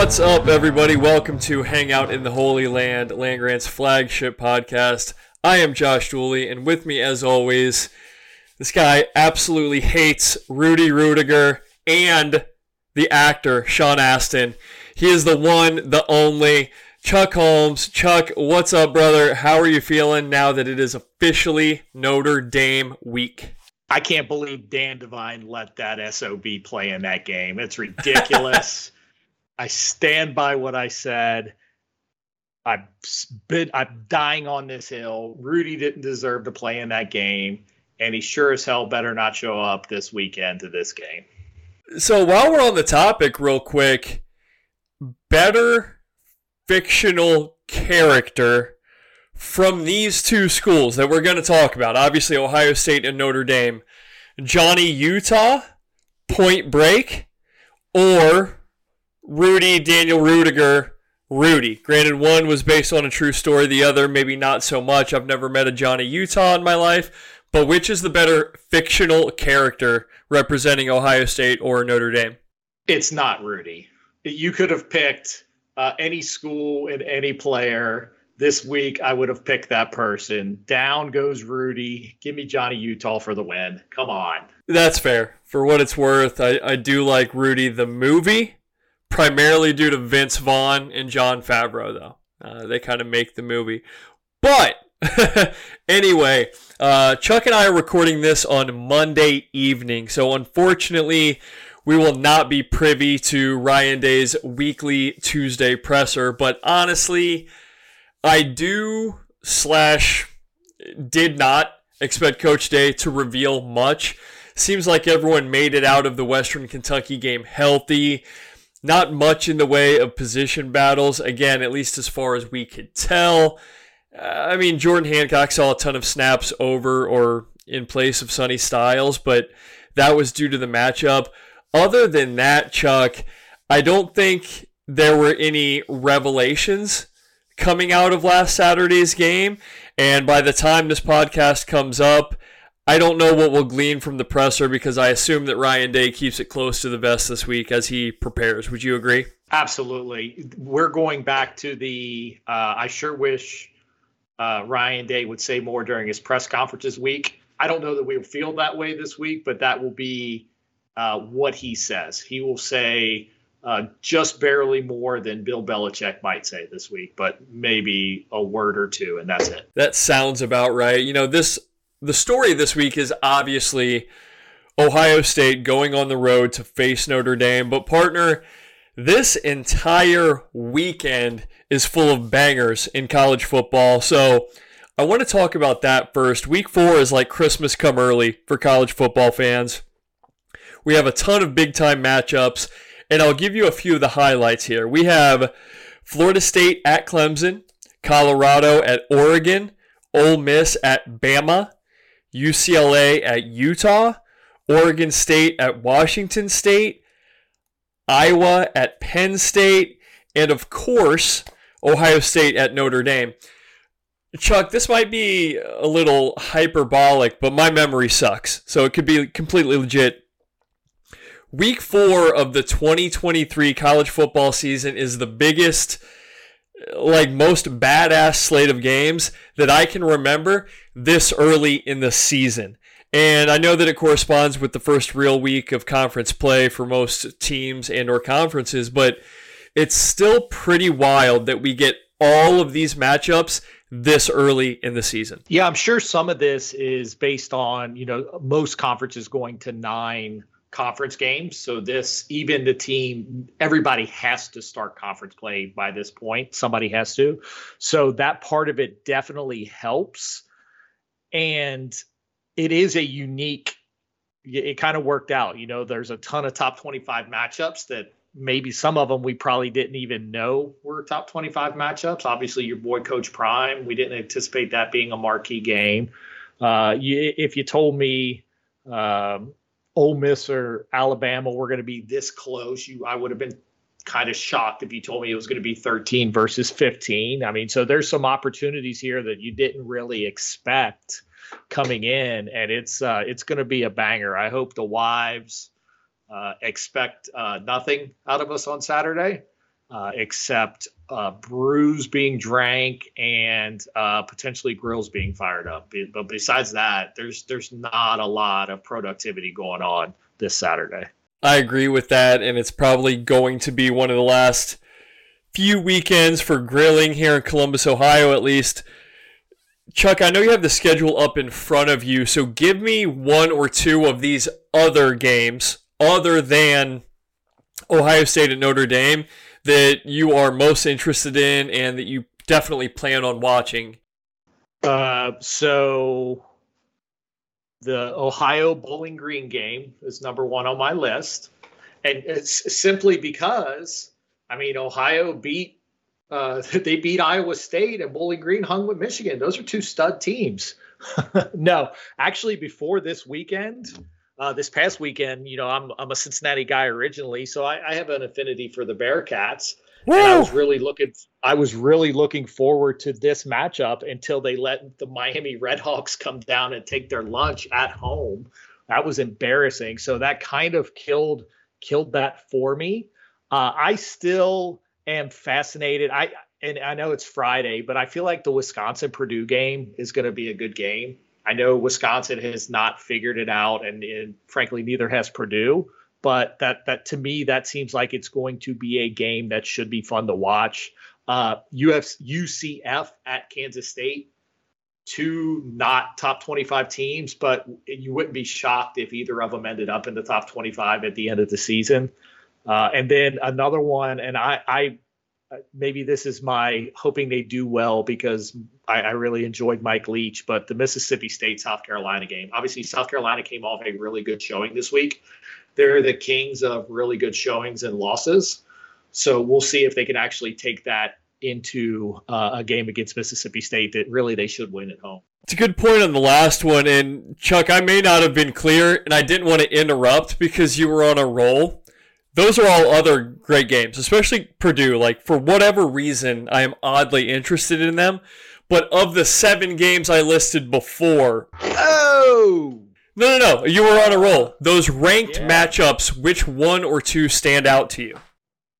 What's up, everybody? Welcome to Hangout in the Holy Land, Land Grant's flagship podcast. I am Josh Dooley, and with me, as always, this guy absolutely hates Rudy Ruettiger and the actor Sean Astin. He is the one, the only Chuck Holmes. Chuck, what's up, brother? How are you feeling now that it is officially Notre Dame week? I can't believe Dan Devine let that SOB play in that game. It's ridiculous. I stand by what I said. I've been, I'm dying on this hill. Rudy didn't deserve to play in that game, and he sure as hell better not show up this weekend to this game. So while we're on the topic, real quick, better fictional character from these two schools that we're going to talk about, obviously Ohio State and Notre Dame, Johnny Utah, Point Break, or Rudy Daniel Ruettiger, Rudy. Granted, one was based on a true story, the other maybe not so much. I've never met a Johnny Utah in my life, but which is the better fictional character representing Ohio State or Notre Dame? It's not Rudy. You could have picked uh, any school and any player this week. I would have picked that person. Down goes Rudy. Give me Johnny Utah for the win. Come on. That's fair. For what it's worth, I, I do like Rudy the movie primarily due to Vince Vaughn and Jon Favreau, though. Uh, they kind of make the movie. But anyway, uh, Chuck and I are recording this on Monday evening. So unfortunately, we will not be privy to Ryan Day's weekly Tuesday presser. But honestly, I do slash did not expect Coach Day to reveal much. Seems like everyone made it out of the Western Kentucky game healthy. Not much in the way of position battles, again, at least as far as we could tell. Uh, I mean, Jordan Hancock saw a ton of snaps over or in place of Sonny Styles, but that was due to the matchup. Other than that, Chuck, I don't think there were any revelations coming out of last Saturday's game. And by the time this podcast comes up, I don't know what we'll glean from the presser because I assume that Ryan Day keeps it close to the vest this week as he prepares. Would you agree? Absolutely. We're going back to the. Uh, I sure wish uh, Ryan Day would say more during his press conference this week. I don't know that we feel that way this week, but that will be uh, what he says. He will say uh, just barely more than Bill Belichick might say this week, but maybe a word or two, and that's it. That sounds about right. You know, this the story this week is obviously Ohio State going on the road to face Notre Dame, but partner, this entire weekend is full of bangers in college football. So I want to talk about that first. Week four is like Christmas come early for college football fans. We have a ton of big time matchups, and I'll give you a few of the highlights here. We have Florida State at Clemson, Colorado at Oregon, Ole Miss at Bama, UCLA at Utah, Oregon State at Washington State, Iowa at Penn State, and of course, Ohio State at Notre Dame. Chuck, this might be a little hyperbolic, but my memory sucks, so it could be completely legit. Week four of the 2023 college football season is the biggest like most badass slate of games that I can remember this early in the season. And I know that it corresponds with the first real week of conference play for most teams and or conferences, but it's still pretty wild that we get all of these matchups this early in the season. Yeah, I'm sure some of this is based on, you know, most conferences going to 9 conference games. So this, even the team, everybody has to start conference play by this point. Somebody has to. So that part of it definitely helps. And it is a unique, it kind of worked out. You know, there's a ton of top 25 matchups that maybe some of them we probably didn't even know were top 25 matchups. Obviously, your boy Coach Prime, we didn't anticipate that being a marquee game. Uh, you, if you told me, um, Ole Miss or Alabama were going to be this close, you I would have been kind of shocked if you told me it was going to be 13 versus 15. I mean, so there's some opportunities here that you didn't really expect coming in, and it's uh, it's going to be a banger. I hope the wives uh, expect uh, nothing out of us on Saturday. Uh, except uh, brews being drank and uh, potentially grills being fired up. But besides that, there's there's not a lot of productivity going on this Saturday. I agree with that, and it's probably going to be one of the last few weekends for grilling here in Columbus, Ohio, at least. Chuck, I know you have the schedule up in front of you, so give me one or two of these other games other than Ohio State and Notre Dame that you are most interested in and that you definitely plan on watching? Uh, so the Ohio Bowling Green game is number one on my list, and it's simply because I mean Ohio beat uh, they beat Iowa State and Bowling Green hung with Michigan. Those are two stud teams. no, actually, before this weekend, uh, this past weekend, you know, I'm I'm a Cincinnati guy originally, so I, I have an affinity for the Bearcats. Woo! And I was really looking I was really looking forward to this matchup until they let the Miami Redhawks come down and take their lunch at home. That was embarrassing. So that kind of killed killed that for me. Uh, I still am fascinated. I and I know it's Friday, but I feel like the Wisconsin Purdue game is going to be a good game. I know Wisconsin has not figured it out, and, and, frankly, neither has Purdue. But that that to me, that seems like it's going to be a game that should be fun to watch. Uh, UF, UCF at Kansas State, two not top 25 teams, but you wouldn't be shocked if either of them ended up in the top 25 at the end of the season. Uh, and then another one, and I, I maybe this is my hoping they do well because I, I, really enjoyed Mike Leach, but the Mississippi State South Carolina game. Obviously, South Carolina came off a really good showing this week. They're the kings of really good showings and losses. So we'll see if they can actually take that into uh, a game against Mississippi State that really they should win at home. It's a good point on the last one. And Chuck, I may not have been clear, and I didn't want to interrupt because you were on a roll those are all other great games, especially Purdue. Like, for whatever reason, I am oddly interested in them. But of the seven games I listed before. Oh! No, no, no. You were on a roll. Those ranked yeah. matchups, which one or two stand out to you?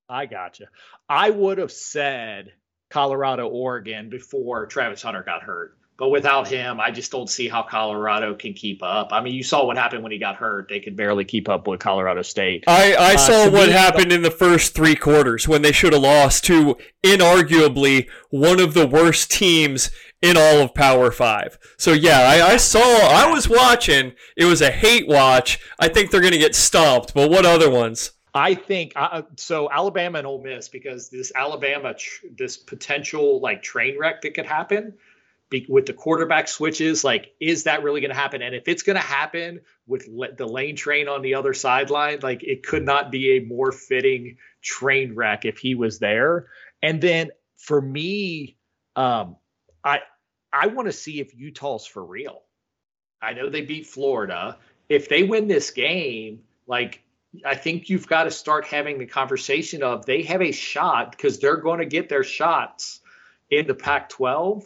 I gotcha. I would have said Colorado, Oregon before Travis Hunter got hurt. But without him, I just don't see how Colorado can keep up. I mean, you saw what happened when he got hurt. They could barely keep up with Colorado State. I, I uh, saw what happened in the first three quarters when they should have lost to inarguably one of the worst teams in all of Power Five. So yeah, I, I saw, I was watching. It was a hate watch. I think they're going to get stomped. But what other ones? I think uh, so. Alabama and Ole Miss because this Alabama, tr- this potential like train wreck that could happen with the quarterback switches, like, is that really going to happen? And if it's going to happen with le- the lane train on the other sideline, like, it could not be a more fitting train wreck if he was there. And then for me, um, I I want to see if Utah's for real. I know they beat Florida. If they win this game, like I think you've got to start having the conversation of they have a shot because they're going to get their shots in the Pac 12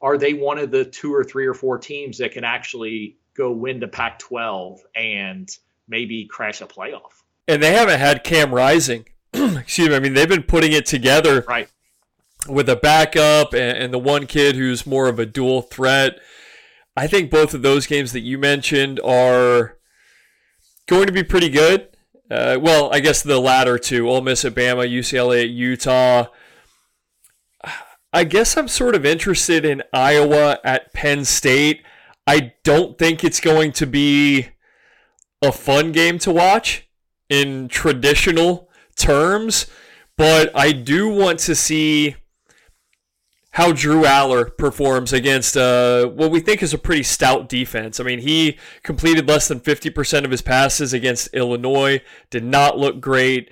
are they one of the two or three or four teams that can actually go win the Pac 12 and maybe crash a playoff? And they haven't had Cam Rising. Excuse me. I mean, they've been putting it together right. with a backup and, and the one kid who's more of a dual threat. I think both of those games that you mentioned are going to be pretty good. Uh, well, I guess the latter two, Ole Miss at Bama, UCLA at Utah. I guess I'm sort of interested in Iowa at Penn State. I don't think it's going to be a fun game to watch in traditional terms, but I do want to see how Drew Allar performs against uh, what we think is a pretty stout defense. I mean, he completed less than 50% of his passes against Illinois, did not look great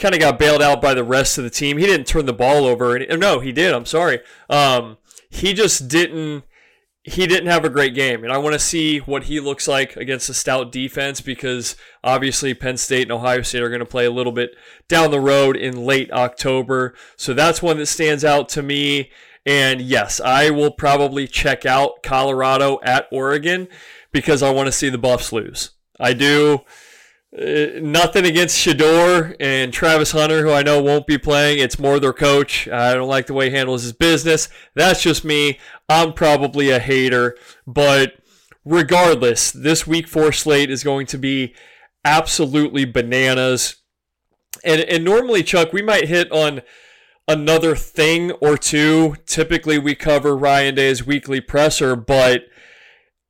kind of got bailed out by the rest of the team. He didn't turn the ball over. And, no, he did. I'm sorry. Um, he just didn't. He didn't have a great game, and I want to see what he looks like against a stout defense because obviously Penn State and Ohio State are going to play a little bit down the road in late October. So that's one that stands out to me. And yes, I will probably check out Colorado at Oregon because I want to see the Buffs lose. I do. Uh, nothing against Shedeur and Travis Hunter, who I know won't be playing. It's more their coach. I don't like the way he handles his business. That's just me. I'm probably a hater. But regardless, this week four slate is going to be absolutely bananas. And, and normally, Chuck, we might hit on another thing or two. Typically, we cover Ryan Day's weekly presser, but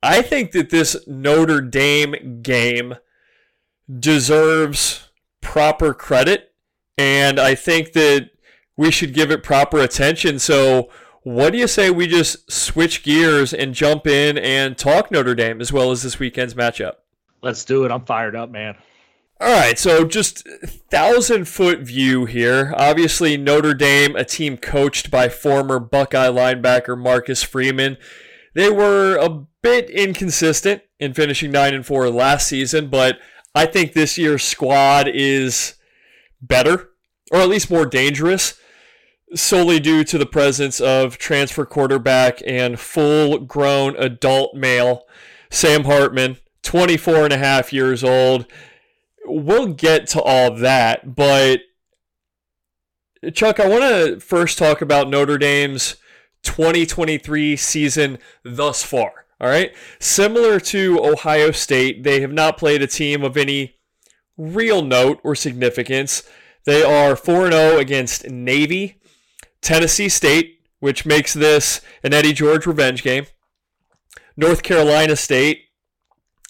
I think that this Notre Dame game deserves proper credit, and I think that we should give it proper attention. So, what do you say we just switch gears and jump in and talk Notre Dame as well as this weekend's matchup? Let's do it. I'm fired up, man. All right, so just thousand foot view here. Obviously, Notre Dame, a team coached by former Buckeye linebacker Marcus Freeman. They were a bit inconsistent in finishing nine and four last season, but I think this year's squad is better, or at least more dangerous, solely due to the presence of transfer quarterback and full grown adult male Sam Hartman, 24 and a half years old. We'll get to all that, but Chuck, I want to first talk about Notre Dame's 2023 season thus far. All right. Similar to Ohio State, they have not played a team of any real note or significance. They are 4 0 against Navy, Tennessee State, which makes this an Eddie George revenge game, North Carolina State,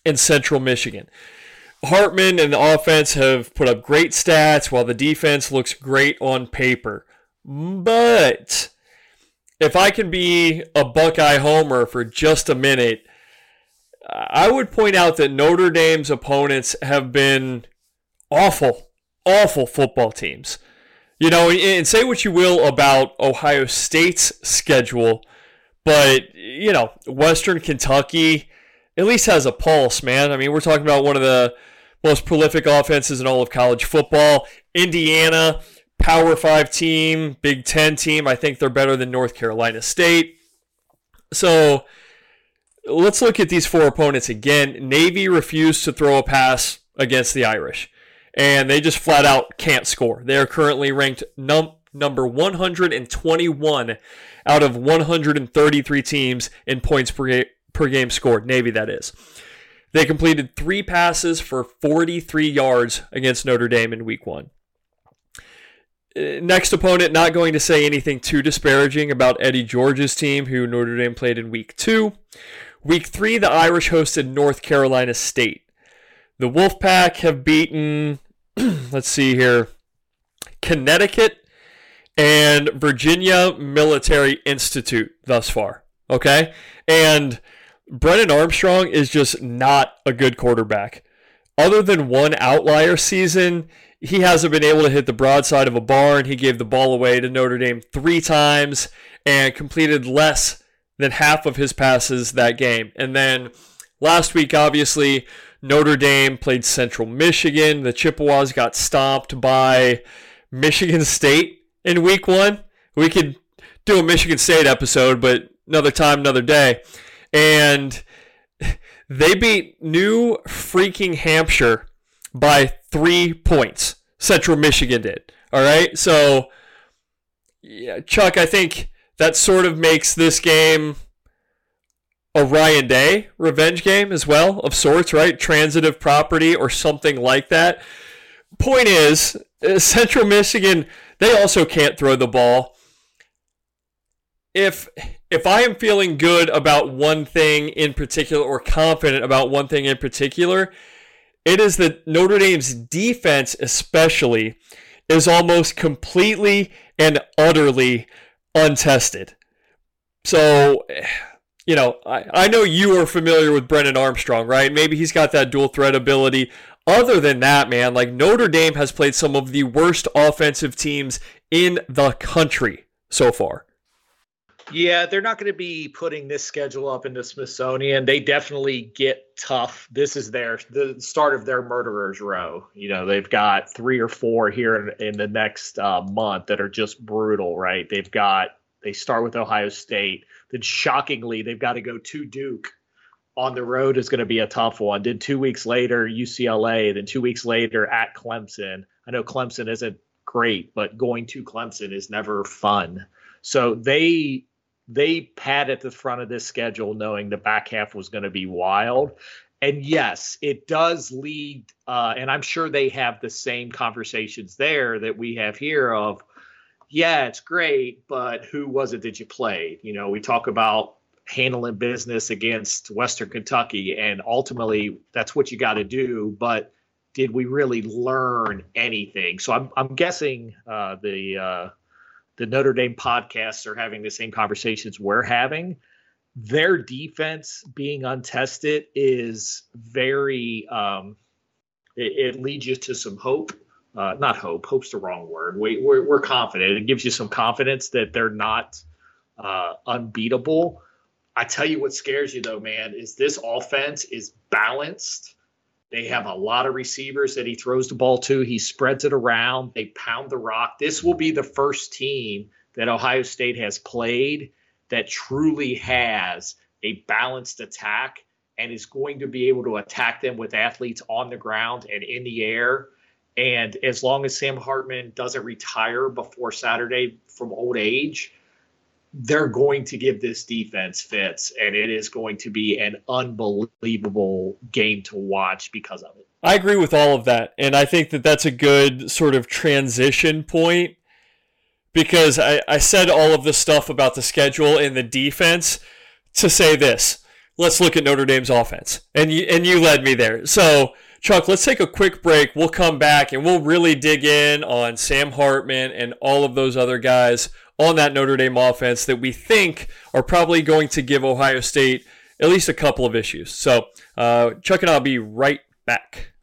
and Central Michigan. Hartman and the offense have put up great stats while the defense looks great on paper. But if I can be a Buckeye homer for just a minute, I would point out that Notre Dame's opponents have been awful, awful football teams. You know, and say what you will about Ohio State's schedule, but, you know, Western Kentucky at least has a pulse, man. I mean, we're talking about one of the most prolific offenses in all of college football. Indiana, Power Five team, Big Ten team. I think they're better than North Carolina State. So let's look at these four opponents again. Navy refused to throw a pass against the Irish, and they just flat out can't score. They are currently ranked num- number 121 out of 133 teams in points per, ga- per game scored. Navy, that is. They completed three passes for 43 yards against Notre Dame in week one. Next opponent, not going to say anything too disparaging about Eddie George's team, who Notre Dame played in week two. Week three, the Irish hosted North Carolina State. The Wolfpack have beaten, let's see here, Connecticut and Virginia Military Institute thus far. Okay? And Brennan Armstrong is just not a good quarterback. Other than one outlier season, he hasn't been able to hit the broadside of a barn. He gave the ball away to Notre Dame three times and completed less than half of his passes that game. And then last week, obviously, Notre Dame played Central Michigan. The Chippewas got stomped by Michigan State in week one. We could do a Michigan State episode, but another time, another day. And they beat New Freaking Hampshire by three points. Central Michigan did. All right. So, yeah, Chuck, I think that sort of makes this game a Ryan Day revenge game as well, of sorts, right? Transitive property or something like that. Point is, uh, Central Michigan, they also can't throw the ball. If if I am feeling good about one thing in particular or confident about one thing in particular, it is that Notre Dame's defense, especially, is almost completely and utterly untested. So, you know, I, I know you are familiar with Brennan Armstrong, right? Maybe he's got that dual threat ability. Other than that, man, like Notre Dame has played some of the worst offensive teams in the country so far. Yeah, they're not going to be putting this schedule up in the Smithsonian. They definitely get tough. This is their the start of their murderers row. You know, they've got three or four here in, in the next uh, month that are just brutal. Right? They've got they start with Ohio State. Then shockingly, they've got to go to Duke on the road is going to be a tough one. Then two weeks later, UCLA. Then two weeks later at Clemson. I know Clemson isn't great, but going to Clemson is never fun. So they they pad at the front of this schedule knowing the back half was going to be wild. And yes, it does lead, uh, and I'm sure they have the same conversations there that we have here of, yeah, it's great, but who was it that you played? You know, we talk about handling business against Western Kentucky, and ultimately that's what you got to do. But did we really learn anything? So I'm I'm guessing uh, the uh, the Notre Dame podcasts are having the same conversations we're having. Their defense being untested is very um, it, it leads you to some hope. Uh, not hope. Hope's the wrong word. We, we're, we're confident. It gives you some confidence that they're not uh, unbeatable I tell you what scares you though, man, is this offense is balanced. They have a lot of receivers that he throws the ball to. He spreads it around. They pound the rock. This will be the first team that Ohio State has played that truly has a balanced attack and is going to be able to attack them with athletes on the ground and in the air. And as long as Sam Hartman doesn't retire before Saturday from old age, they're going to give this defense fits, and it is going to be an unbelievable game to watch because of it. I agree with all of that, and I think that that's a good sort of transition point because I, I said all of this stuff about the schedule and the defense to say this. Let's look at Notre Dame's offense, and you and you led me there. So. Chuck, let's take a quick break. We'll come back and we'll really dig in on Sam Hartman and all of those other guys on that Notre Dame offense that we think are probably going to give Ohio State at least a couple of issues. So, uh, Chuck and I'll be right back.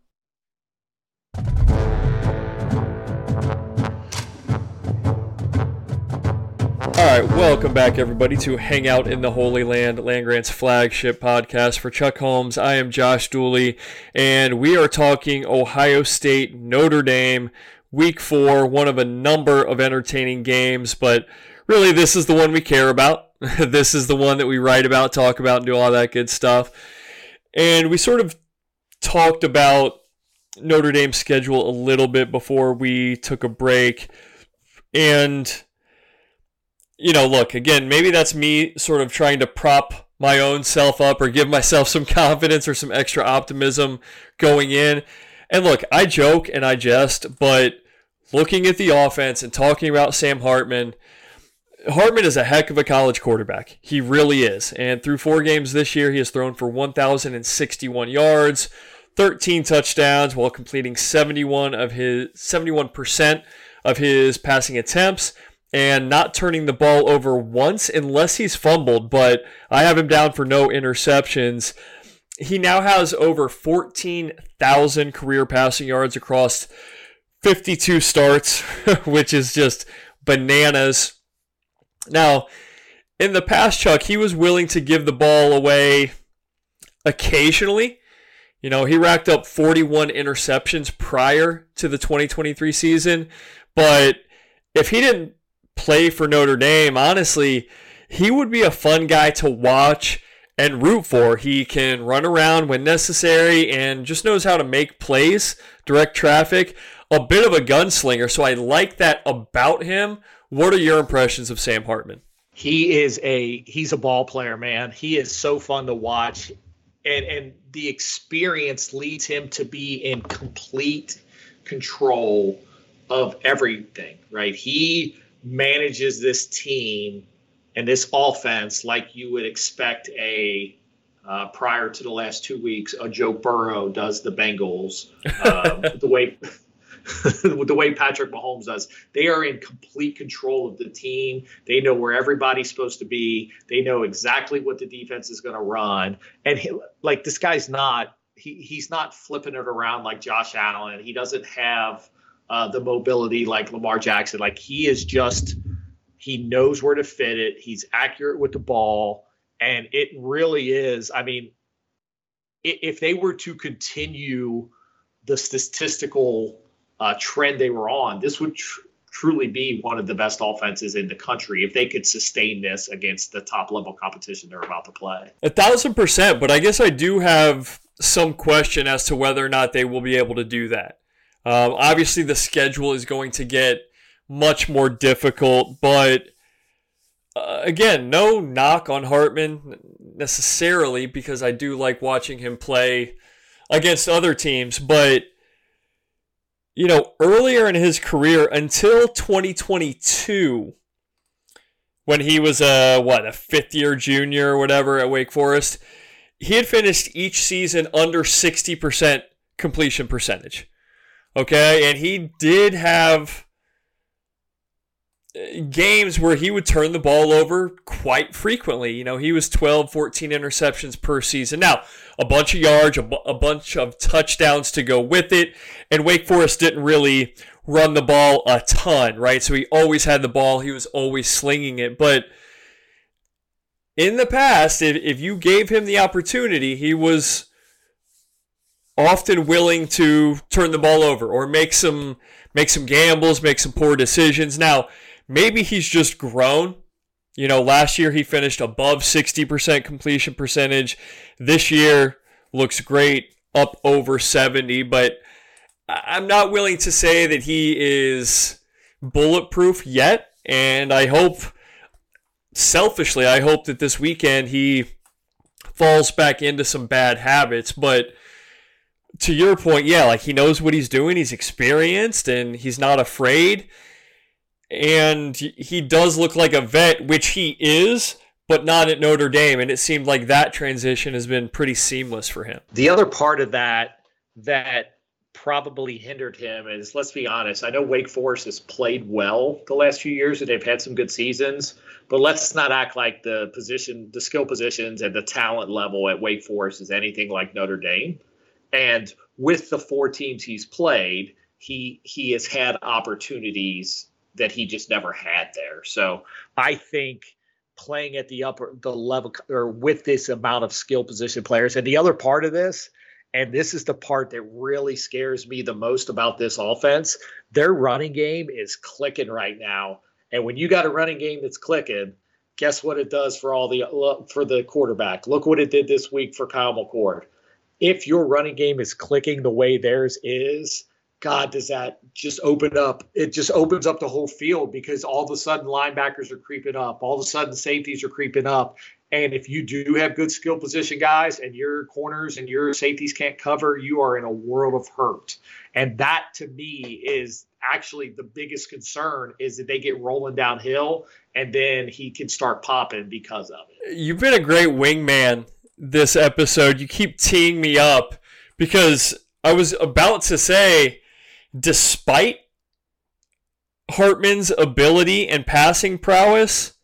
All right, welcome back, everybody, to Hang Out in the Holy Land, Land Grant's flagship podcast. For Chuck Holmes, I am Josh Dooley, and we are talking Ohio State, Notre Dame week four, one of a number of entertaining games, but really this is the one we care about. this is the one that we write about, talk about, and do all that good stuff. And we sort of talked about Notre Dame's schedule a little bit before we took a break. And, you know, look, again, maybe that's me sort of trying to prop my own self up or give myself some confidence or some extra optimism going in. And look, I joke and I jest, but looking at the offense and talking about Sam Hartman, Hartman is a heck of a college quarterback. He really is. And through four games this year, he has thrown for 1,061 yards, 13 touchdowns, while completing 71 of his 71% of his passing attempts and not turning the ball over once unless he's fumbled. But I have him down for no interceptions he now has over 14,000 career passing yards across 52 starts, which is just bananas. Now, in the past, Chuck, he was willing to give the ball away occasionally. You know, he racked up 41 interceptions prior to the 2023 season. But if he didn't play for Notre Dame, honestly, he would be a fun guy to watch and root for. He can run around when necessary and just knows how to make plays, direct traffic. A bit of a gunslinger, so I like that about him. What are your impressions of Sam Hartman? He is a he's a ball player, man. He is so fun to watch. And and the experience leads him to be in complete control of everything, right? He manages this team and this offense, like you would expect a uh, prior to the last two weeks, a Joe Burrow does the Bengals, um, the way the way Patrick Mahomes does. They are in complete control of the team. They know where everybody's supposed to be. They know exactly what the defense is going to run. And he, like this guy's not he he's not flipping it around like Josh Allen. He doesn't have uh, the mobility like Lamar Jackson. Like he is just he knows where to fit it. He's accurate with the ball. And it really is. I mean, if they were to continue the statistical uh, trend they were on, this would tr- truly be one of the best offenses in the country if they could sustain this against the top level competition they're about to play. A thousand percent, but I guess I do have some question as to whether or not they will be able to do that. Um, obviously, the schedule is going to get much more difficult, but uh, again, no knock on Hartman necessarily because I do like watching him play against other teams, but you know, earlier in his career until 2022 when he was a what, a fifth year junior or whatever at Wake Forest, he had finished each season under 60% completion percentage. Okay, and he did have games where he would turn the ball over quite frequently. You know, he was 12, 14 interceptions per season. Now, a bunch of yards, a, a bunch of touchdowns to go with it. And Wake Forest didn't really run the ball a ton, right? So he always had the ball, he was always slinging it. But in the past, if, if you gave him the opportunity, he was often willing to turn the ball over or make some make some gambles, make some poor decisions. Now, maybe he's just grown. You know, last year he finished above 60% completion percentage. This year looks great, up over 70, but I'm not willing to say that he is bulletproof yet. And I hope, selfishly, I hope that this weekend he falls back into some bad habits. But to your point, yeah, like he knows what he's doing, he's experienced, and he's not afraid and he does look like a vet, which he is, but not at Notre Dame. And it seemed like that transition has been pretty seamless for him. The other part of that that probably hindered him is let's be honest. I know Wake Forest has played well the last few years and they've had some good seasons, but let's not act like the position, the skill positions, and the talent level at Wake Forest is anything like Notre Dame. And with the four teams he's played, he he has had opportunities that he just never had there. So I think playing at the upper the level or with this amount of skill position players and the other part of this and this is the part that really scares me the most about this offense their running game is clicking right now. And when you got a running game that's clicking guess what it does for all the for the quarterback? Look what it did this week for Kyle McCord. If your running game is clicking the way theirs is God, does that just open up? It just opens up the whole field because all of a sudden linebackers are creeping up, all of a sudden safeties are creeping up. And if you do have good skill position guys and your corners and your safeties can't cover, you are in a world of hurt. And that to me is actually the biggest concern is that they get rolling downhill and then he can start popping because of it. You've been a great wingman this episode. You keep teeing me up because I was about to say despite Hartman's ability and passing prowess,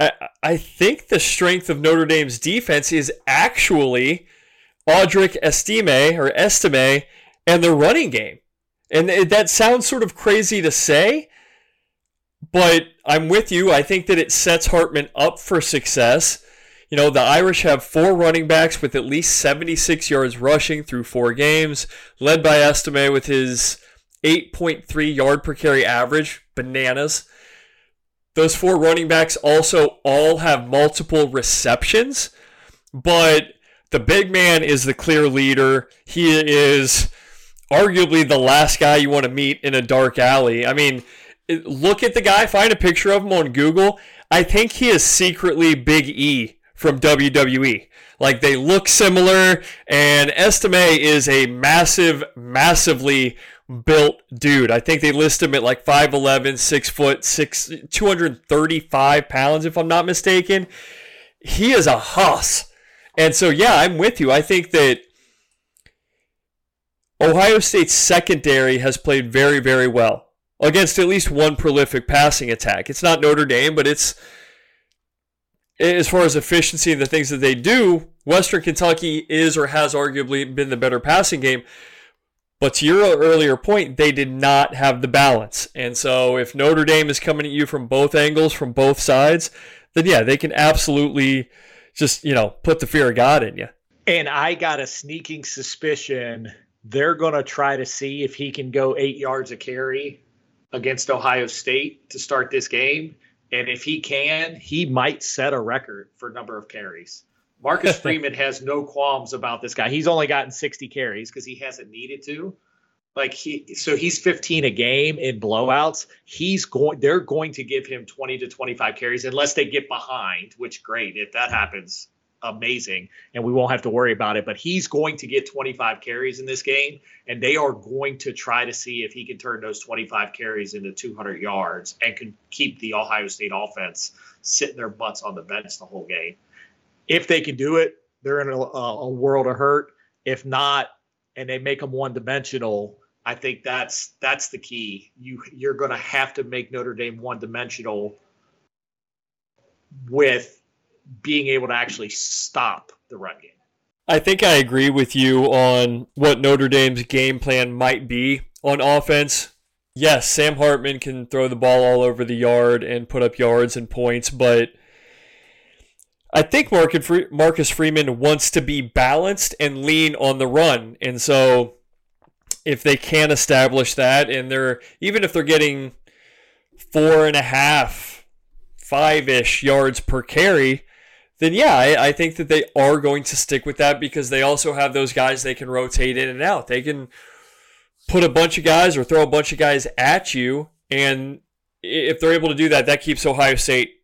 I, I think the strength of Notre Dame's defense is actually Audric Estime or Estime and the running game. And that sounds sort of crazy to say, but I'm with you. I think that it sets Hartman up for success. You know, the Irish have four running backs with at least 76 yards rushing through four games, led by Estime with his 8.3 yard per carry average. Bananas. Those four running backs also all have multiple receptions, but the big man is the clear leader. He is arguably the last guy you want to meet in a dark alley. I mean, look at the guy, find a picture of him on Google. I think he is secretly Big E from WWE. Like they look similar, and Estime is a massive, massively built dude. I think they list him at like 5'11, 6 foot, 6, 235 pounds, if I'm not mistaken. He is a huss. And so, yeah, I'm with you. I think that Ohio State's secondary has played very, very well against at least one prolific passing attack. It's not Notre Dame, but it's as far as efficiency and the things that they do, Western Kentucky is or has arguably been the better passing game. But to your earlier point, they did not have the balance. And so if Notre Dame is coming at you from both angles, from both sides, then yeah, they can absolutely just, you know, put the fear of God in you. And I got a sneaking suspicion they're going to try to see if he can go eight yards a carry against Ohio State to start this game. And if he can, he might set a record for number of carries. Marcus Freeman has no qualms about this guy. He's only gotten 60 carries because he hasn't needed to. Like he so he's 15 a game in blowouts. He's going they're going to give him 20 to 25 carries unless they get behind, which great. If that happens, amazing and we won't have to worry about it. But he's going to get 25 carries in this game, and they are going to try to see if he can turn those 25 carries into 200 yards and can keep the Ohio State offense sitting their butts on the bench the whole game. If they can do it, they're in a, a world of hurt. If not, and they make them one dimensional, I think that's that's the key. You you're going to have to make Notre Dame one dimensional with being able to actually stop the run game. I think I agree with you on what Notre Dame's game plan might be on offense. Yes, Sam Hartman can throw the ball all over the yard and put up yards and points, but I think Marcus Freeman wants to be balanced and lean on the run. And so if they can establish that and they're even if they're getting four and a half, five ish yards per carry, then yeah, I, I, think that they are going to stick with that because they also have those guys they can rotate in and out. They can put a bunch of guys or throw a bunch of guys at you, and if they're able to do that, that keeps Ohio State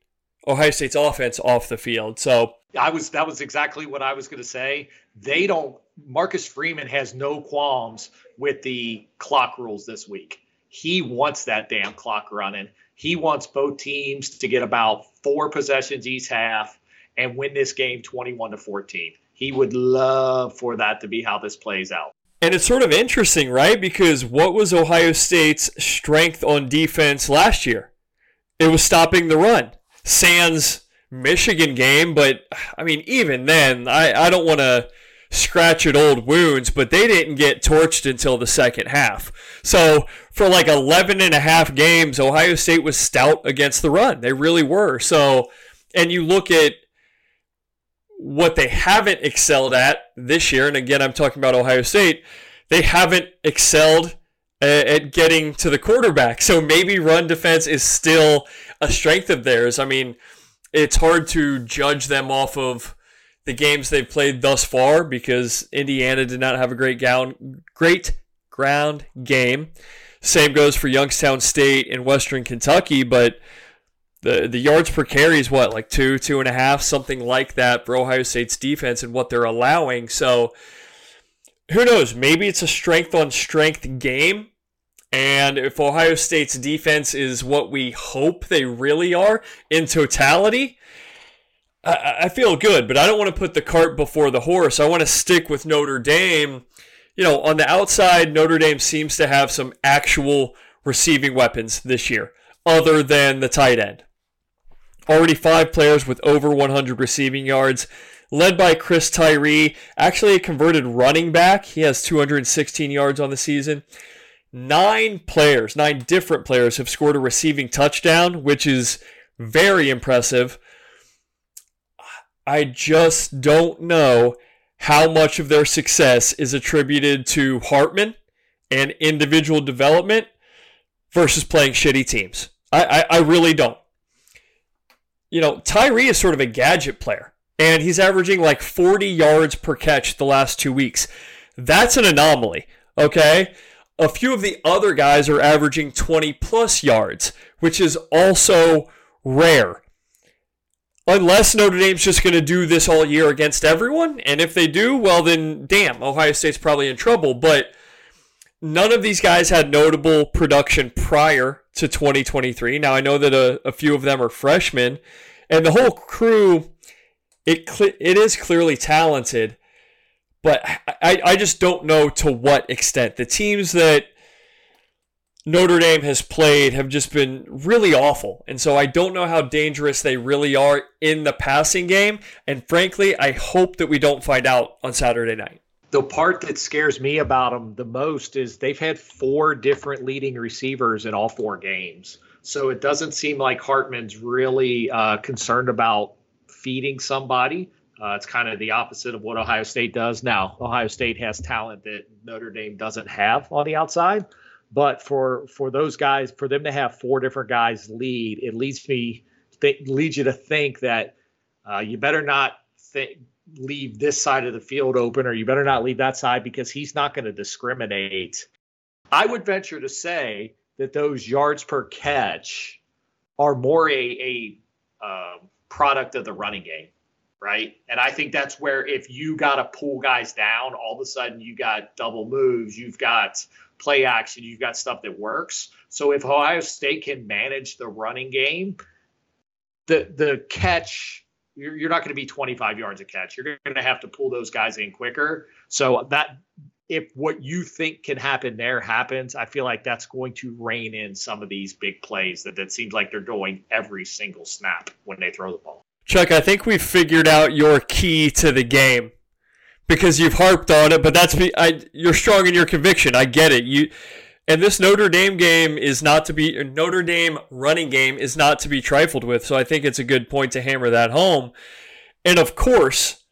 Ohio State's offense off the field. So I was that was exactly what I was going to say. They don't. Marcus Freeman has no qualms with the clock rules this week. He wants that damn clock running. He wants both teams to get about four possessions each half and win this game 21 to 14. He would love for that to be how this plays out. And it's sort of interesting, right? Because what was Ohio State's strength on defense last year? It was stopping the run. Sans Michigan game, but I mean, even then, I, I don't want to scratch at old wounds, but they didn't get torched until the second half. So for like 11 and a half games, Ohio State was stout against the run. They really were. So, and you look at what they haven't excelled at this year, and again, I'm talking about Ohio State, they haven't excelled at getting to the quarterback. So maybe run defense is still a strength of theirs. I mean, it's hard to judge them off of the games they've played thus far because Indiana did not have a great ground, great ground game. Same goes for Youngstown State and Western Kentucky, but the the yards per carry is what like two two and a half something like that for ohio state's defense and what they're allowing. So who knows? Maybe it's a strength on strength game. And if ohio state's defense is what we hope they really are in totality I, I feel good but i don't want to put the cart before the horse. I want to stick with notre dame. You know on the outside notre dame seems to have some actual receiving weapons this year other than the tight end Already five players with over 100 receiving yards, led by Chris Tyree, actually a converted running back. He has 216 yards on the season. Nine players, nine different players have scored a receiving touchdown, which is very impressive. I just don't know how much of their success is attributed to Hartman and individual development versus playing shitty teams. I, I, I really don't you know, Tyree is sort of a gadget player, and he's averaging like 40 yards per catch the last two weeks. That's an anomaly, okay? A few of the other guys are averaging 20 plus yards, which is also rare. Unless Notre Dame's just going to do this all year against everyone, and if they do, well, then damn, Ohio State's probably in trouble. But none of these guys had notable production prior to 2023. Now I know that a, a few of them are freshmen, and the whole crew it cl- it is clearly talented, but I, I just don't know to what extent the teams that Notre Dame has played have just been really awful. And so I don't know how dangerous they really are in the passing game. And frankly, I hope that we don't find out on Saturday night the part that scares me about them the most is they've had four different leading receivers in all four games. So it doesn't seem like Hartman's really uh, concerned about feeding somebody. Uh, it's kind of the opposite of what Ohio State does. Now, Ohio State has talent that Notre Dame doesn't have on the outside, But for for those guys, for them to have four different guys lead, it leads me th- leads you to think that uh, you better not th- leave this side of the field open, or you better not leave that side because he's not going to discriminate. I would venture to say that those yards per catch are more a, a uh, product of the running game, right? And I think that's where if you got to pull guys down, all of a sudden you got double moves, you've got play action, you've got stuff that works. So if Ohio State can manage the running game, the the catch you're, you're not going to be 25 yards a catch. You're going to have to pull those guys in quicker. So that if what you think can happen there happens, I feel like that's going to rein in some of these big plays that it seems like they're doing every single snap when they throw the ball. Chuck, I think we've figured out your key to the game because you've harped on it, but that's I, you're strong in your conviction. I get it. You and this Notre Dame game is not to be Notre Dame running game is not to be trifled with. So I think it's a good point to hammer that home. And of course,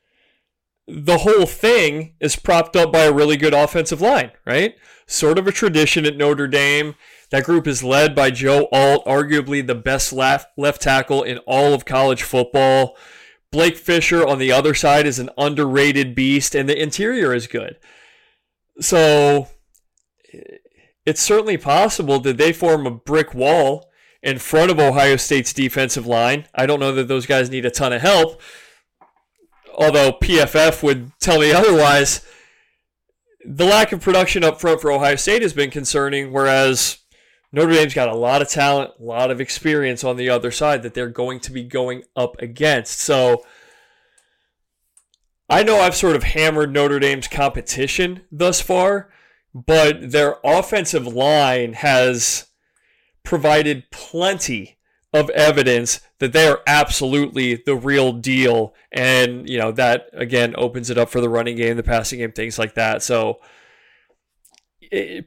the whole thing is propped up by a really good offensive line, right? Sort of a tradition at Notre Dame. That group is led by Joe Alt, arguably the best left, left tackle in all of college football. Blake Fisher on the other side is an underrated beast, and the interior is good. So it's certainly possible that they form a brick wall in front of Ohio State's defensive line. I don't know that those guys need a ton of help, although PFF would tell me otherwise. The lack of production up front for Ohio State has been concerning, whereas Notre Dame's got a lot of talent, a lot of experience on the other side that they're going to be going up against. So I know I've sort of hammered Notre Dame's competition thus far, but their offensive line has provided plenty of evidence that they are absolutely the real deal. And, you know, that again opens it up for the running game, the passing game, things like that. So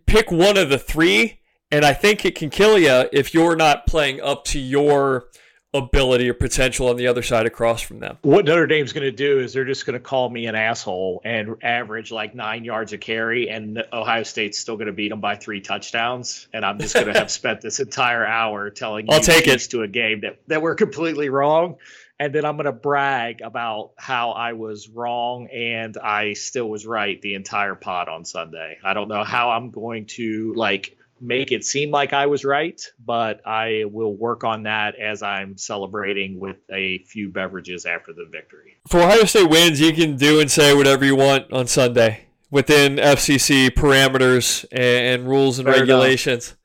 pick one of the three, and I think it can kill you if you're not playing up to your ability or potential on the other side across from them. What Notre Dame's going to do is they're just going to call me an asshole and average like nine yards a carry, and Ohio State's still going to beat them by three touchdowns. And I'm just going to have spent this entire hour telling I'll take it to a game that, that we're completely wrong. And then I'm going to brag about how I was wrong and I still was right the entire pod on Sunday. I don't know how I'm going to like make it seem like I was right, but I will work on that as I'm celebrating with a few beverages after the victory. For Ohio State wins, you can do and say whatever you want on Sunday within FCC parameters and, rules and Fair regulations.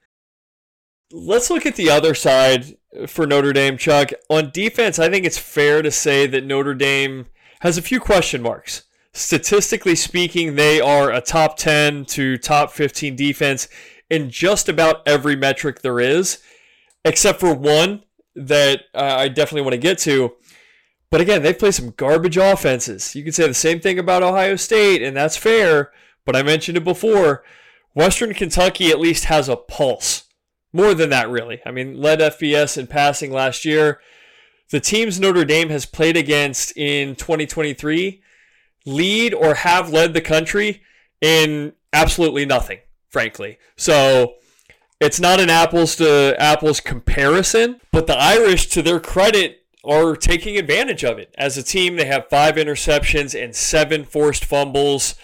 Enough. Let's look at the other side for Notre Dame, Chuck. On defense, I think it's fair to say that Notre Dame has a few question marks. Statistically speaking, they are a top 10 to top 15 defense in just about every metric there is, except for one that uh, I definitely want to get to. But again, they play some garbage offenses. You can say the same thing about Ohio State, and that's fair. But I mentioned it before. Western Kentucky at least has a pulse. More than that, really. I mean, led FBS in passing last year. The teams Notre Dame has played against in 2023 lead or have led the country in absolutely nothing frankly. So it's not an apples to apples comparison, but the Irish, to their credit, are taking advantage of it. As a team, they have five interceptions and seven forced fumbles.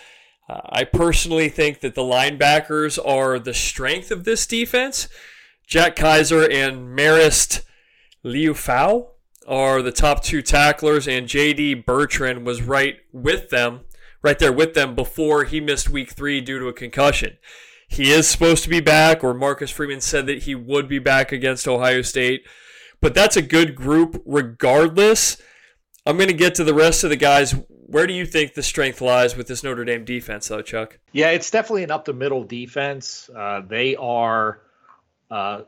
Uh, I personally think that the linebackers are the strength of this defense. Jack Kiser and Marist Liufau are the top two tacklers, and JD Bertrand was right with them, right there with them before he missed week three due to a concussion. He is supposed to be back, or Marcus Freeman said that he would be back against Ohio State. But that's a good group regardless. I'm going to get to the rest of the guys. Where do you think the strength lies with this Notre Dame defense, though, Chuck? Yeah, it's definitely an up the middle defense. Uh, they are uh,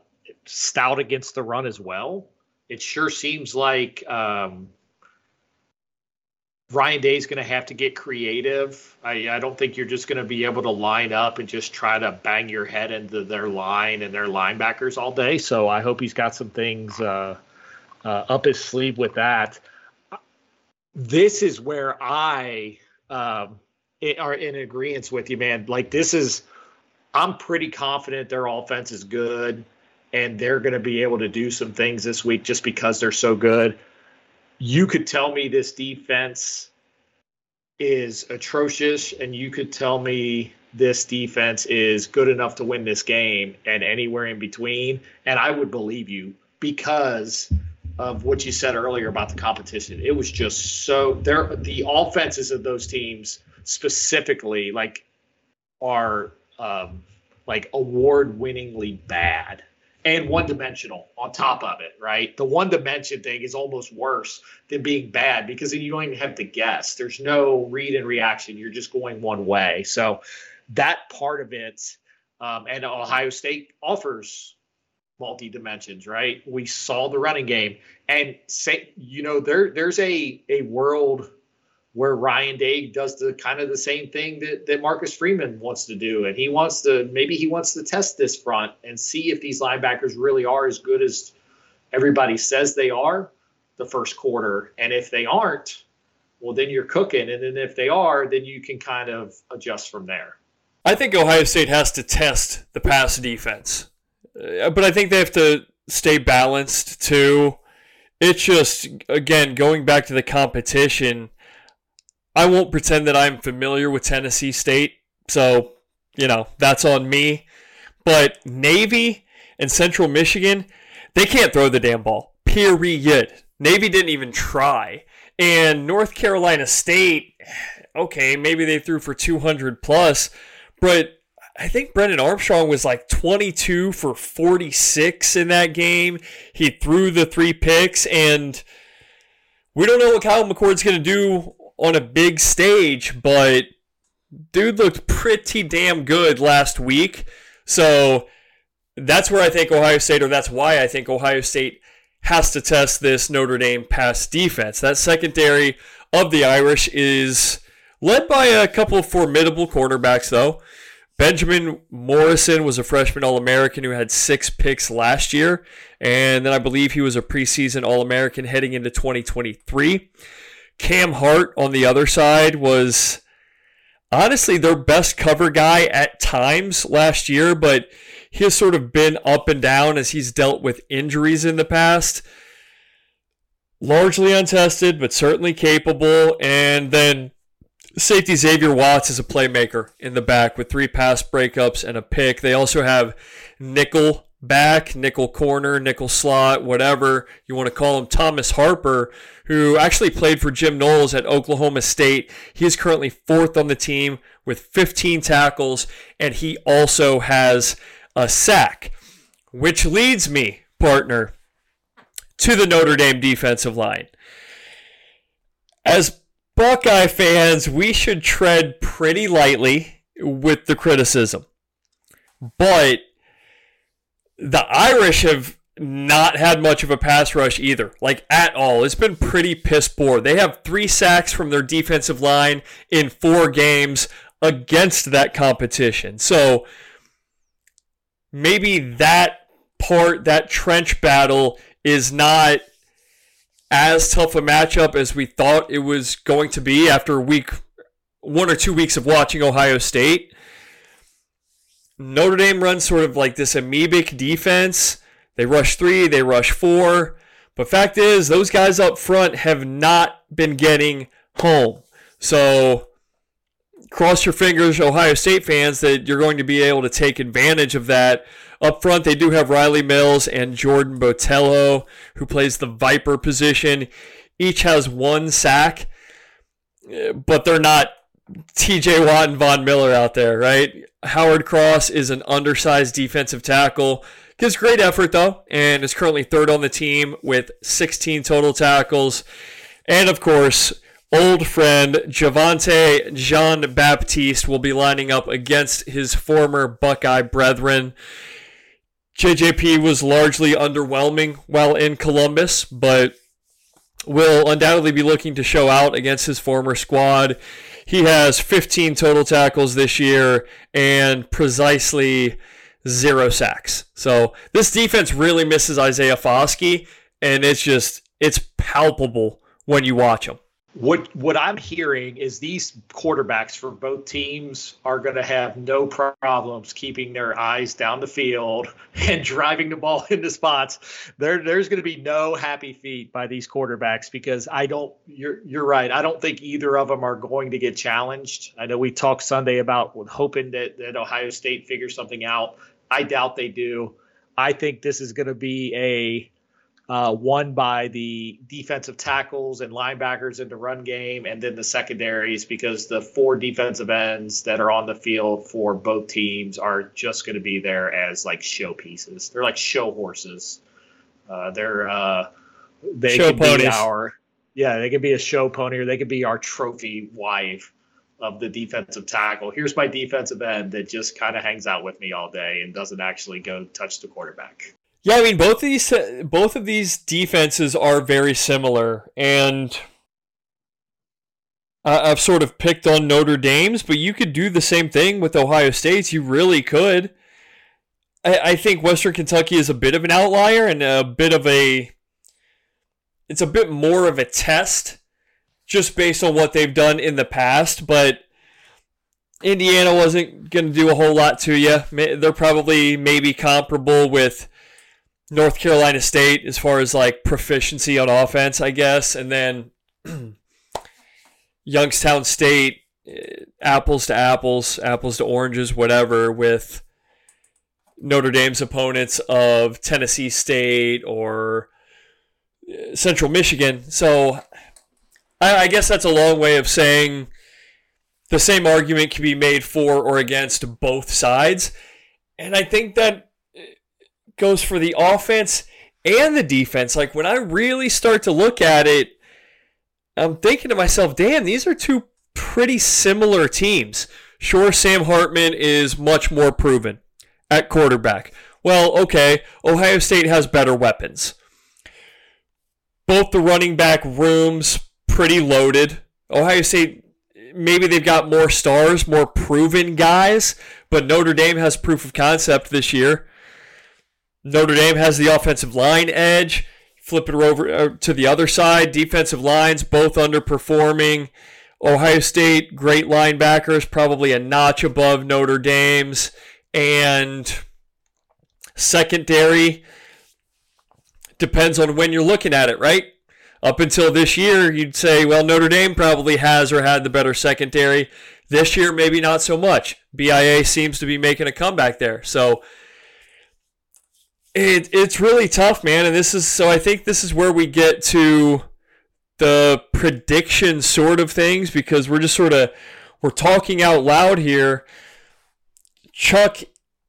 stout against the run as well. It sure seems like um, Ryan Day is going to have to get creative. I, I don't think you're just going to be able to line up and just try to bang your head into their line and their linebackers all day. So I hope he's got some things uh, uh, up his sleeve with that. This is where I um, are in agreement with you, man. Like this is I'm pretty confident their offense is good and they're going to be able to do some things this week just because they're so good. You could tell me this defense is atrocious, and you could tell me this defense is good enough to win this game and anywhere in between, and I would believe you because of what you said earlier about the competition. It was just so there the offenses of those teams specifically like are um, like award winningly bad and one dimensional on top of it, right? The one dimension thing is almost worse than being bad because then you don't even have to guess. There's no read and reaction. You're just going one way. So that part of it, um, and Ohio State offers multi dimensions, right? We saw the running game, and say you know there there's a a world where Ryan Day does the kind of the same thing that, that Marcus Freeman wants to do. And he wants to maybe he wants to test this front and see if these linebackers really are as good as everybody says they are the first quarter. And if they aren't, well then you're cooking. And then if they are, then you can kind of adjust from there. I think Ohio State has to test the pass defense. Uh, but I think they have to stay balanced too. It's just again going back to the competition I won't pretend that I'm familiar with Tennessee State, so you know that's on me. But Navy and Central Michigan, they can't throw the damn ball. Period. Navy didn't even try. And North Carolina State, okay, maybe they threw for 200 plus, but I think Brennan Armstrong was like 22 for 46 in that game. He threw the three picks, and we don't know what Kyle McCord's going to do on a big stage, but dude looked pretty damn good last week. So that's where I think Ohio State, or that's why I think Ohio State has to test this Notre Dame pass defense. That secondary of the Irish is led by a couple of formidable quarterbacks, though. Benjamin Morrison was a freshman All American who had six picks last year, and then I believe he was a preseason All American heading into 2023. Cam Hart on the other side was honestly their best cover guy at times last year, but he has sort of been up and down as he's dealt with injuries in the past. Largely untested, but certainly capable. And then safety Xavier Watts is a playmaker in the back with three pass breakups and a pick. They also have nickel back, nickel corner, nickel slot, whatever you want to call him, Thomas Harper, who actually played for Jim Knowles at Oklahoma State. He is currently fourth on the team with 15 tackles, and he also has a sack, which leads me, partner, to the Notre Dame defensive line. As Buckeye fans, we should tread pretty lightly with the criticism. But the Irish have not had much of a pass rush either, like at all. It's been pretty piss poor. They have three sacks from their defensive line in four games against that competition. So maybe that part, that trench battle, is not as tough a matchup as we thought it was going to be after week one or two weeks of watching Ohio State. Notre Dame runs sort of like this amoebic defense. They rush three, they rush four. But fact is, those guys up front have not been getting home. So cross your fingers, Ohio State fans, that you're going to be able to take advantage of that. Up front, they do have Rylie Mills and Jordan Botelho, who plays the Viper position. Each has one sack, eh, but they're not TJ Watt and Von Miller out there, right? Howard Cross is an undersized defensive tackle. Gives great effort though, and is currently third on the team with 16 total tackles. And of course, old friend Javontae Jean Baptiste will be lining up against his former Buckeye brethren. JJP was largely underwhelming while in Columbus, but will undoubtedly be looking to show out against his former squad. He has 15 total tackles this year and precisely zero sacks. So this defense really misses Isaiah Foskey, and it's just it's palpable when you watch him. What what I'm hearing is these quarterbacks for both teams are going to have no problems keeping their eyes down the field and driving the ball into spots. There there's going to be no happy feet by these quarterbacks because I don't you're you're right. I don't think either of them are going to get challenged. I know we talked Sunday about hoping that that Ohio State figures something out. I doubt they do. I think this is going to be a uh, won by the defensive tackles and linebackers in the run game, and then the secondaries because the four defensive ends that are on the field for both teams are just going to be there as like show pieces. They're like show horses. Uh, they're uh, they show can be our yeah, they could be a show pony or they could be our trophy wife of the defensive tackle. Here's my defensive end that just kind of hangs out with me all day and doesn't actually go touch the quarterback. Yeah, I mean both of these both of these defenses are very similar, and I've sort of picked on Notre Dame's, but you could do the same thing with Ohio State's. You really could. I, I think Western Kentucky is a bit of an outlier and a bit of a. It's a bit more of a test, just based on what they've done in the past, but. Indiana wasn't going to do a whole lot to you. They're probably maybe comparable with North Carolina State as far as like proficiency on offense, I guess, and then Youngstown State, eh, apples to apples, apples to oranges, whatever, with Notre Dame's opponents of Tennessee State or eh, Central Michigan. So I, I guess that's a long way of saying the same argument can be made for or against both sides. And I think that goes for the offense and the defense. Like when I really start to look at it, I'm thinking to myself, damn, these are two pretty similar teams. Sure, Sam Hartman is much more proven at quarterback. Well, okay, Ohio State has better weapons. Both the running back rooms pretty loaded. Ohio State maybe they've got more stars, more proven guys, but Notre Dame has proof of concept this year. Notre Dame has the offensive line edge. Flip it over uh, to the other side. Defensive lines both underperforming. Ohio State, great linebackers, probably a notch above Notre Dame's. And secondary depends on when you're looking at it, right? Up until this year, you'd say, well, Notre Dame probably has or had the better secondary. This year, maybe not so much. BIA seems to be making a comeback there. So, it, it's really tough, man. And this is so I think this is where we get to the prediction sort of things because we're just sort of we're talking out loud here. Chuck,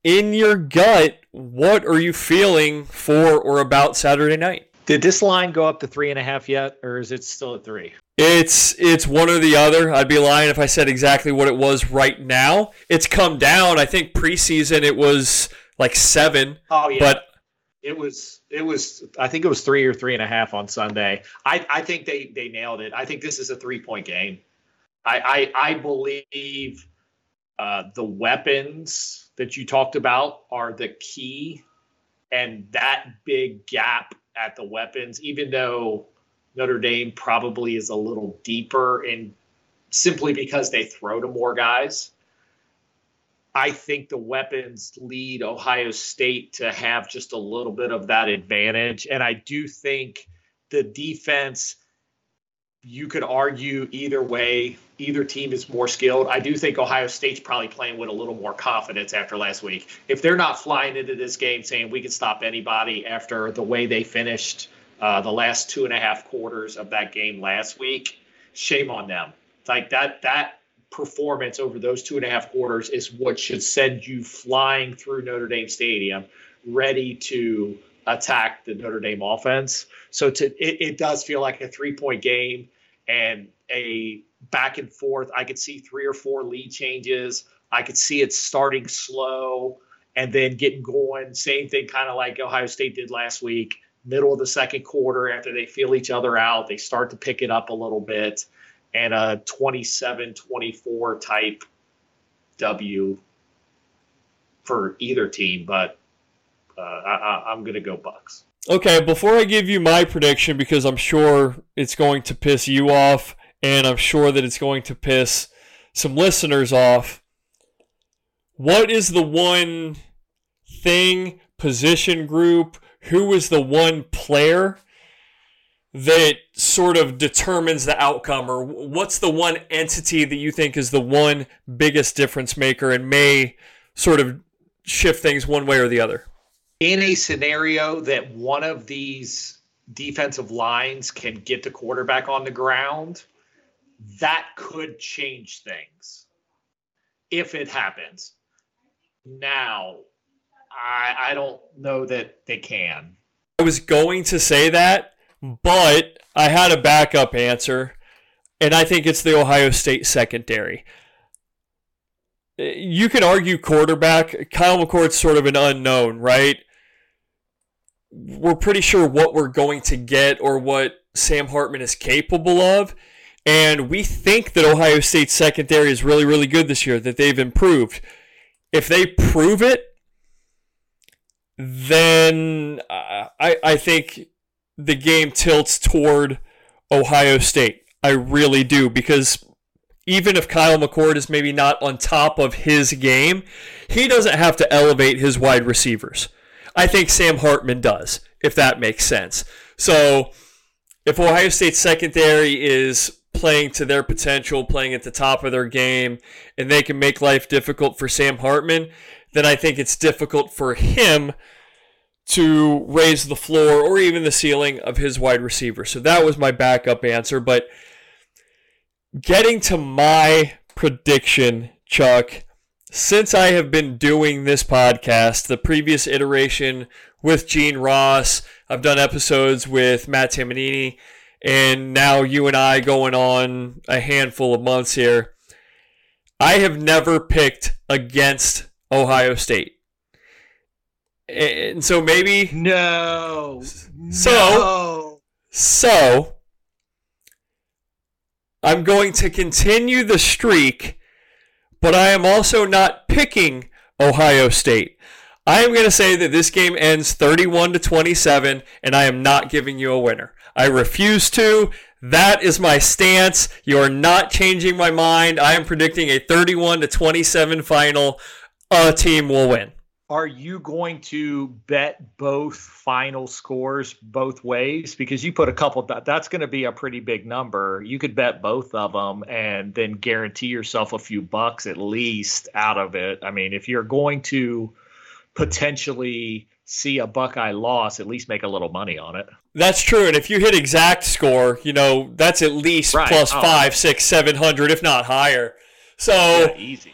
in your gut, what are you feeling for or about Saturday night? Did this line go up to three and a half yet, or is it still at three? It's it's one or the other. I'd be lying if I said exactly what it was right now. It's come down. I think preseason it was like seven. Oh yeah. But it was it was I think it was three or three and a half on Sunday. I, I think they they nailed it. I think this is a three point game. I I, I believe uh, the weapons that you talked about are the key, and that big gap at the weapons, even though Notre Dame probably is a little deeper in simply because they throw to more guys. I think the weapons lead Ohio State to have just a little bit of that advantage. And I do think the defense, you could argue either way, either team is more skilled. I do think Ohio State's probably playing with a little more confidence after last week. If they're not flying into this game saying we can stop anybody after the way they finished uh, the last two and a half quarters of that game last week, shame on them. It's Like that, that performance over those two and a half quarters is what should send you flying through Notre Dame Stadium, ready to attack the Notre Dame offense. So to it, it does feel like a three point game and a back and forth. I could see three or four lead changes. I could see it starting slow and then getting going. Same thing, kind of like Ohio State did last week. Middle of the second quarter, after they feel each other out, they start to pick it up a little bit and a 27 24 type W for either team, but uh, I, am going to go Bucks. Okay, before I give you my prediction, because I'm sure it's going to piss you off and I'm sure that it's going to piss some listeners off. What is the one thing, position group, who is the one player that sort of determines the outcome, or what's the one entity that you think is the one biggest difference maker and may sort of shift things one way or the other? In a scenario that one of these defensive lines can get the quarterback on the ground, that could change things if it happens. Now, I, I don't know that they can. I was going to say that, but I had a backup answer, and I think it's the Ohio State secondary. Eh, you can argue quarterback. Kyle McCord's sort of an unknown, right? We're pretty sure what we're going to get or what Sam Hartman is capable of. And we think that Ohio State's secondary is really, really good this year, that they've improved. If they prove it, then uh, I, I think the game tilts toward Ohio State. I really do because even if Kyle McCord is maybe not on top of his game, he doesn't have to elevate his wide receivers. I think Sam Hartman does, if that makes sense. So if Ohio State's secondary is playing to their potential, playing at the top of their game, and they can make life difficult for Sam Hartman, then I think it's difficult for him to raise the floor or even the ceiling of his wide receiver. So that was my backup answer. But getting to my prediction, Chuck, since I have been doing this podcast, the previous iteration with Gene Ross, I've done episodes with Matt Tamanini, and now you and I going on a handful of months here. I have never picked against Ohio State. And so maybe no. So no. so I'm going to continue the streak, but I am also not picking Ohio State. I am going to say that this game ends 31 to 27 and I am not giving you a winner. I refuse to. That is my stance. You are not changing my mind. I am predicting a 31 to 27 final. A team will win. Are you going to bet both final scores both ways? Because you put a couple, that's going to be a pretty big number. You could bet both of them and then guarantee yourself a few bucks at least out of it. I mean, if you're going to potentially see a Buckeye loss, at least make a little money on it. That's true. And if you hit exact score, you know, that's at least right. plus oh. five, six, seven hundred, if not higher. So yeah, easy.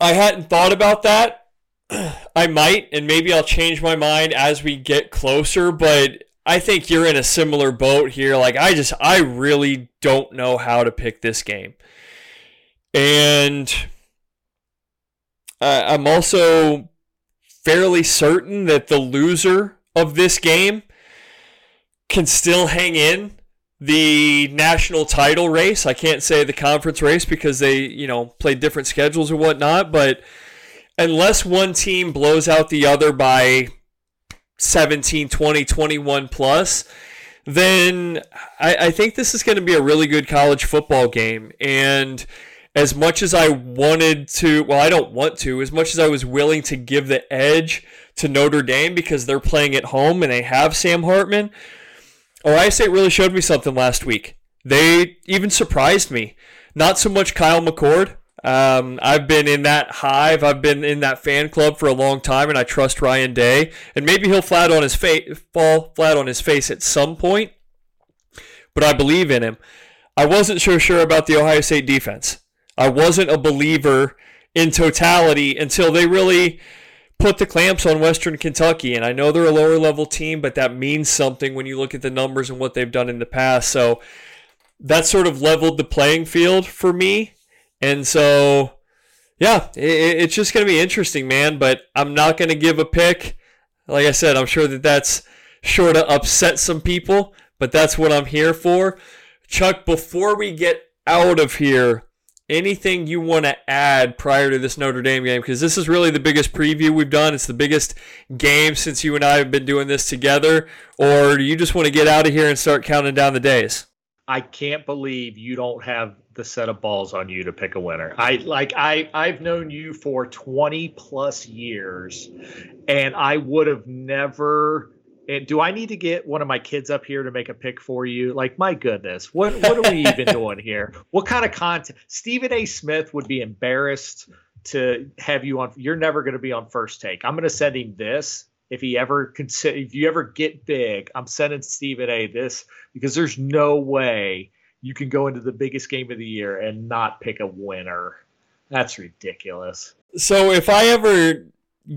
I hadn't thought about that. I might, and maybe I'll change my mind as we get closer, but I think you're in a similar boat here. Like, I just, I really don't know how to pick this game. And I'm also fairly certain that the loser of this game can still hang in the national title race. I can't say the conference race because they, you know, played different schedules or whatnot, but unless one team blows out the other by 17, 20, 21 plus, then I, I think this is going to be a really good college football game. And as much as I wanted to, well, I don't want to, as much as I was willing to give the edge to Notre Dame because they're playing at home and they have Sam Hartman, Ohio State really showed me something last week. They even surprised me. Not so much Kyle McCord. Um, I've been in that hive. I've been in that fan club for a long time, and I trust Ryan Day. And maybe he'll flat on his face, fall flat on his face at some point. But I believe in him. I wasn't so sure about the Ohio State defense. I wasn't a believer in totality until they really put the clamps on Western Kentucky. And I know they're a lower level team, but that means something when you look at the numbers and what they've done in the past. So that sort of leveled the playing field for me. And so, yeah, it, it's just going to be interesting, man. But I'm not going to give a pick. Like I said, I'm sure that that's sure to upset some people, but that's what I'm here for. Chuck, before we get out of here, anything you want to add prior to this Notre Dame game? Because this is really the biggest preview we've done. It's the biggest game since you and I have been doing this together. Or do you just want to get out of here and start counting down the days? I can't believe you don't have the set of balls on you to pick a winner. I like I I've known you for 20 plus years and I would have never and do I need to get one of my kids up here to make a pick for you? Like, my goodness, what what are we even doing here? What kind of content? Stephen A. Smith would be embarrassed to have you on. You're never going to be on first take. I'm going to send him this if he ever consider. If you ever get big, I'm sending Stephen A. this because there's no way you can go into the biggest game of the year and not pick a winner. That's ridiculous. So if I ever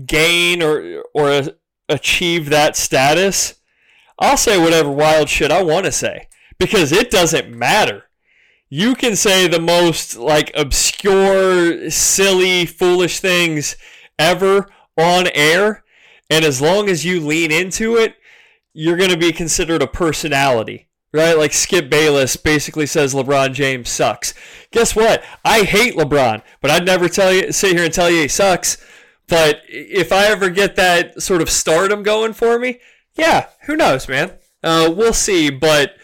gain or or achieve that status, I'll say whatever wild shit I want to say because it doesn't matter. You can say the most like obscure, silly, foolish things ever on air, and as long as you lean into it, you're going to be considered a personality. Right? Like Skip Bayless basically says LeBron James sucks. Guess what? I hate LeBron, but I'd never tell you sit here and tell you he sucks but if I ever get that sort of stardom going for me, yeah, who knows, man? Uh, we'll see. But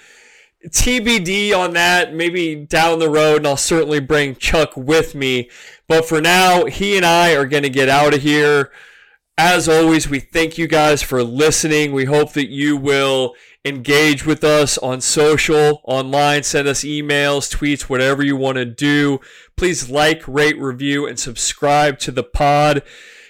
TBD on that, maybe down the road, and I'll certainly bring Chuck with me. But for now, he and I are going to get out of here. As always, we thank you guys for listening. We hope that you will engage with us on social, online, send us emails, tweets, whatever you want to do. Please like, rate, review, and subscribe to the pod.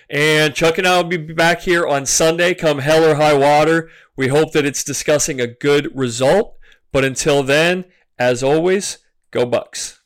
And Chuck and I will be back here on Sunday, come hell or high water. We hope that it's discussing a good result. But until then, as always, go Bucks.